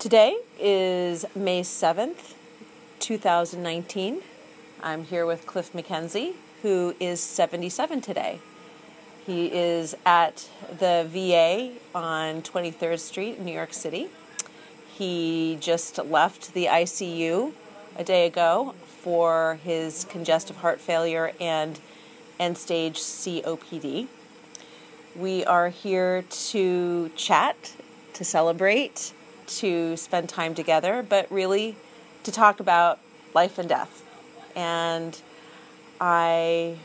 Today is May 7th, 2019. I'm here with Cliff McKenzie, who is 77 today. He is at the VA on 23rd Street in New York City. He just left the ICU a day ago for his congestive heart failure and end stage COPD. We are here to chat, to celebrate, to spend time together, but really to talk about life and death. And I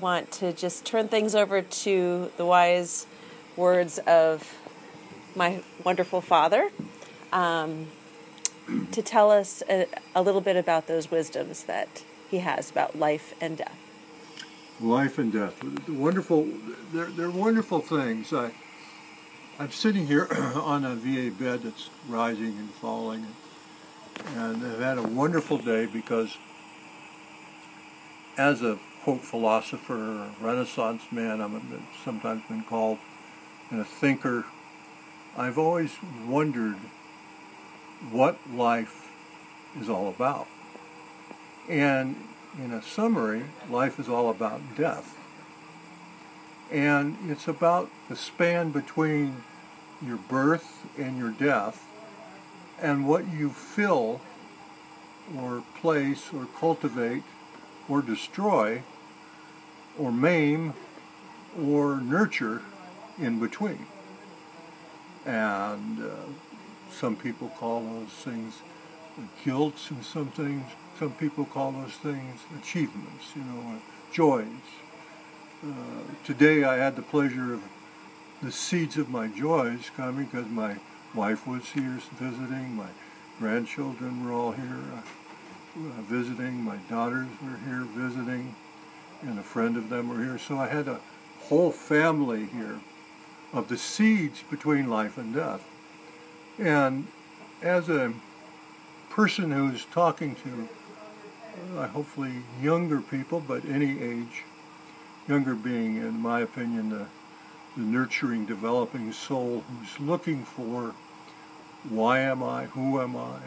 want to just turn things over to the wise words of my wonderful father um, to tell us a, a little bit about those wisdoms that he has about life and death. Life and death, wonderful. They're, they're wonderful things. I, I'm sitting here on a VA bed that's rising and falling, and I've had a wonderful day because, as a quote philosopher, Renaissance man, I'm sometimes been called, and a thinker. I've always wondered what life is all about, and in a summary, life is all about death. And it's about the span between your birth and your death, and what you fill or place or cultivate or destroy or maim or nurture in between. And uh, some people call those things guilt and some things, some people call those things achievements, you know, joys. Uh, today I had the pleasure of the seeds of my joys coming because my wife was here visiting, my grandchildren were all here uh, visiting, my daughters were here visiting, and a friend of them were here. So I had a whole family here of the seeds between life and death. And as a person who's talking to uh, hopefully younger people, but any age, younger being, in my opinion, the the nurturing, developing soul who's looking for why am I? Who am I?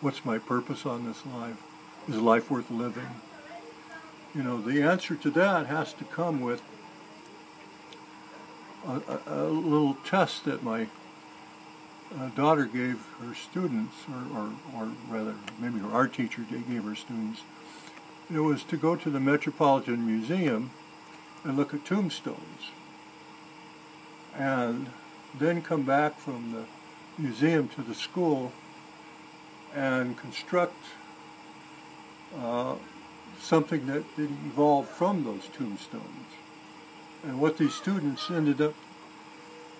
What's my purpose on this life? Is life worth living? You know, the answer to that has to come with a, a, a little test that my uh, daughter gave her students, or, or, or rather, maybe her art teacher gave her students. It was to go to the Metropolitan Museum and look at tombstones and then come back from the museum to the school and construct uh, something that, evolved from those tombstones. And what these students ended up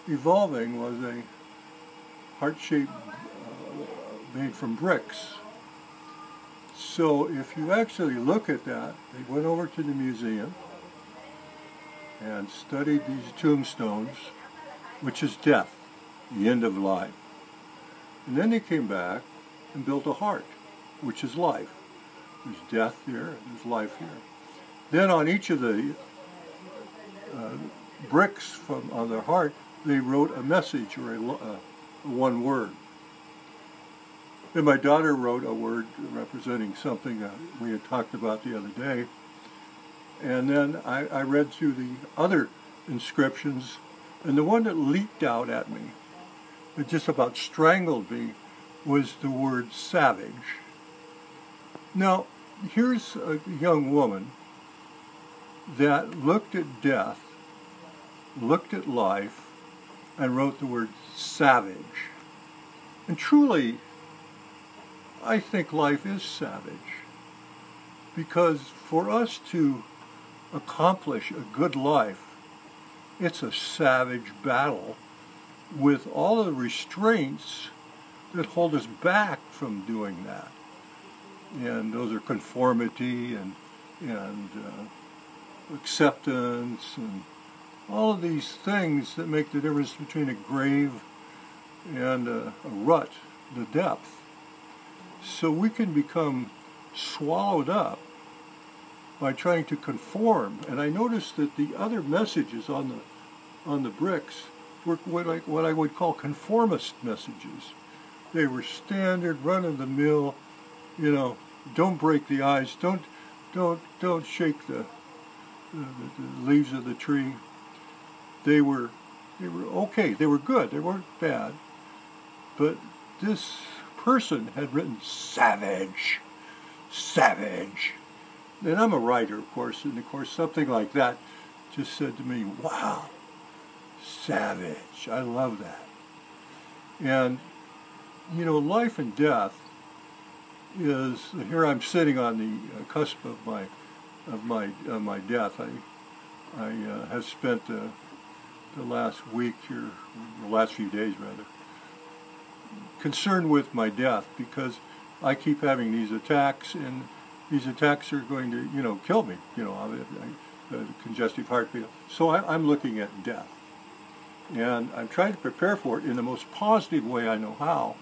evolving was a heart-shaped uh, made from bricks. So if you actually look at that, they went over to the museum and studied these tombstones which is death, the end of life. And then they came back and built a heart, which is life. There's death here, there's life here. Then on each of the uh, bricks from on their heart, they wrote a message or a, uh, one word. Then my daughter wrote a word representing something that we had talked about the other day. And then I, I read through the other inscriptions and the one that leaped out at me, that just about strangled me, was the word savage. Now, here's a young woman that looked at death, looked at life, and wrote the word savage. And truly, I think life is savage. Because for us to accomplish a good life, it's a savage battle with all the restraints that hold us back from doing that. And those are conformity and, and uh, acceptance and all of these things that make the difference between a grave and a, a rut, the depth. So we can become swallowed up by trying to conform. And I noticed that the other messages on the on the bricks were what I, what I would call conformist messages. They were standard, run of the mill, you know, don't break the ice, don't, don't, don't shake the, the, the leaves of the tree. They were, they were okay. They were good. They weren't bad. But this person had written savage, savage. And I'm a writer, of course, and of course something like that just said to me, wow, savage. I love that. And, you know, life and death is, here I'm sitting on the cusp of my, of my, of my death. I, I uh, have spent uh, the last week here, the last few days rather, concerned with my death because I keep having these attacks and these attacks are going to, you know, kill me, you know, I, I, congestive heart failure. So I, I'm looking at death. And I'm trying to prepare for it in the most positive way I know how.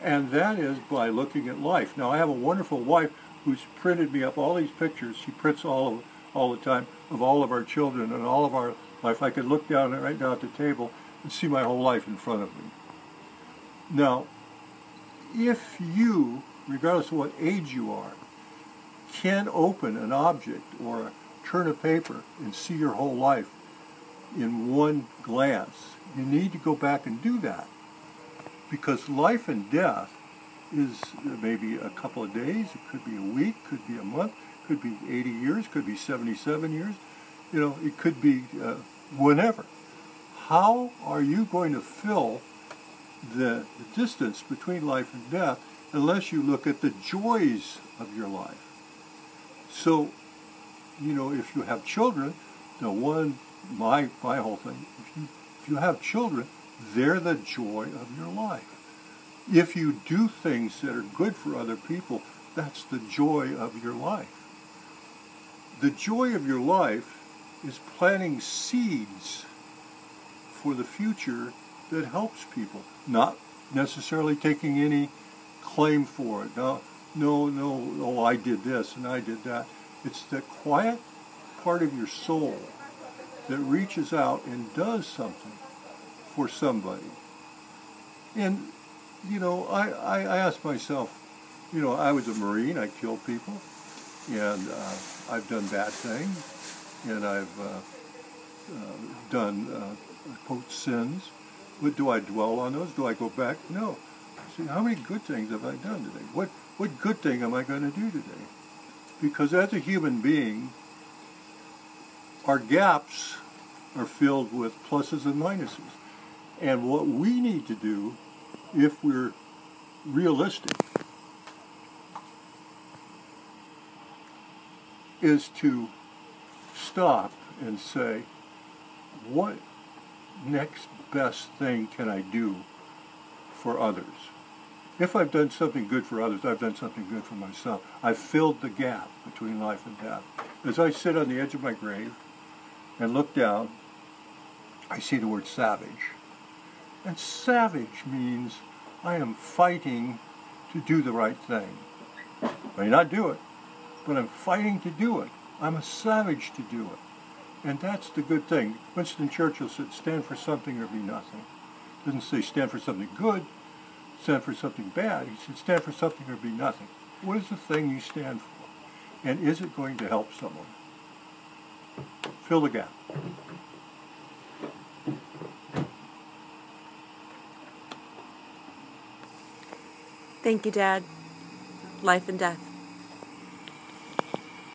And that is by looking at life. Now I have a wonderful wife who's printed me up all these pictures. She prints all of, all the time of all of our children and all of our life. I could look down right now at the table and see my whole life in front of me. Now, if you, regardless of what age you are, can open an object or turn a paper and see your whole life in one glance, you need to go back and do that. Because life and death is maybe a couple of days, it could be a week, could be a month, could be 80 years, could be 77 years, you know, it could be uh, whenever. How are you going to fill the, the distance between life and death unless you look at the joys of your life. So, you know, if you have children, the one, my, my whole thing, if you, if you have children, they're the joy of your life. If you do things that are good for other people, that's the joy of your life. The joy of your life is planting seeds for the future that helps people, not necessarily taking any claim for it. No, no, no, oh, I did this and I did that. It's the quiet part of your soul that reaches out and does something for somebody. And, you know, I, I, I ask myself, you know, I was a Marine, I killed people, and uh, I've done bad things, and I've uh, uh, done, uh, quote, sins. But do I dwell on those? Do I go back? No. See, how many good things have I done today? What, what good thing am I going to do today? Because as a human being, our gaps are filled with pluses and minuses. And what we need to do, if we're realistic, is to stop and say, what next best thing can I do for others? If I've done something good for others, I've done something good for myself. I've filled the gap between life and death. As I sit on the edge of my grave and look down, I see the word savage. And savage means I am fighting to do the right thing. I may not do it, but I'm fighting to do it. I'm a savage to do it. And that's the good thing. Winston Churchill said, stand for something or be nothing. Doesn't say stand for something good, stand for something bad. He said stand for something or be nothing. What is the thing you stand for? And is it going to help someone? Fill the gap. Thank you, Dad. Life and death.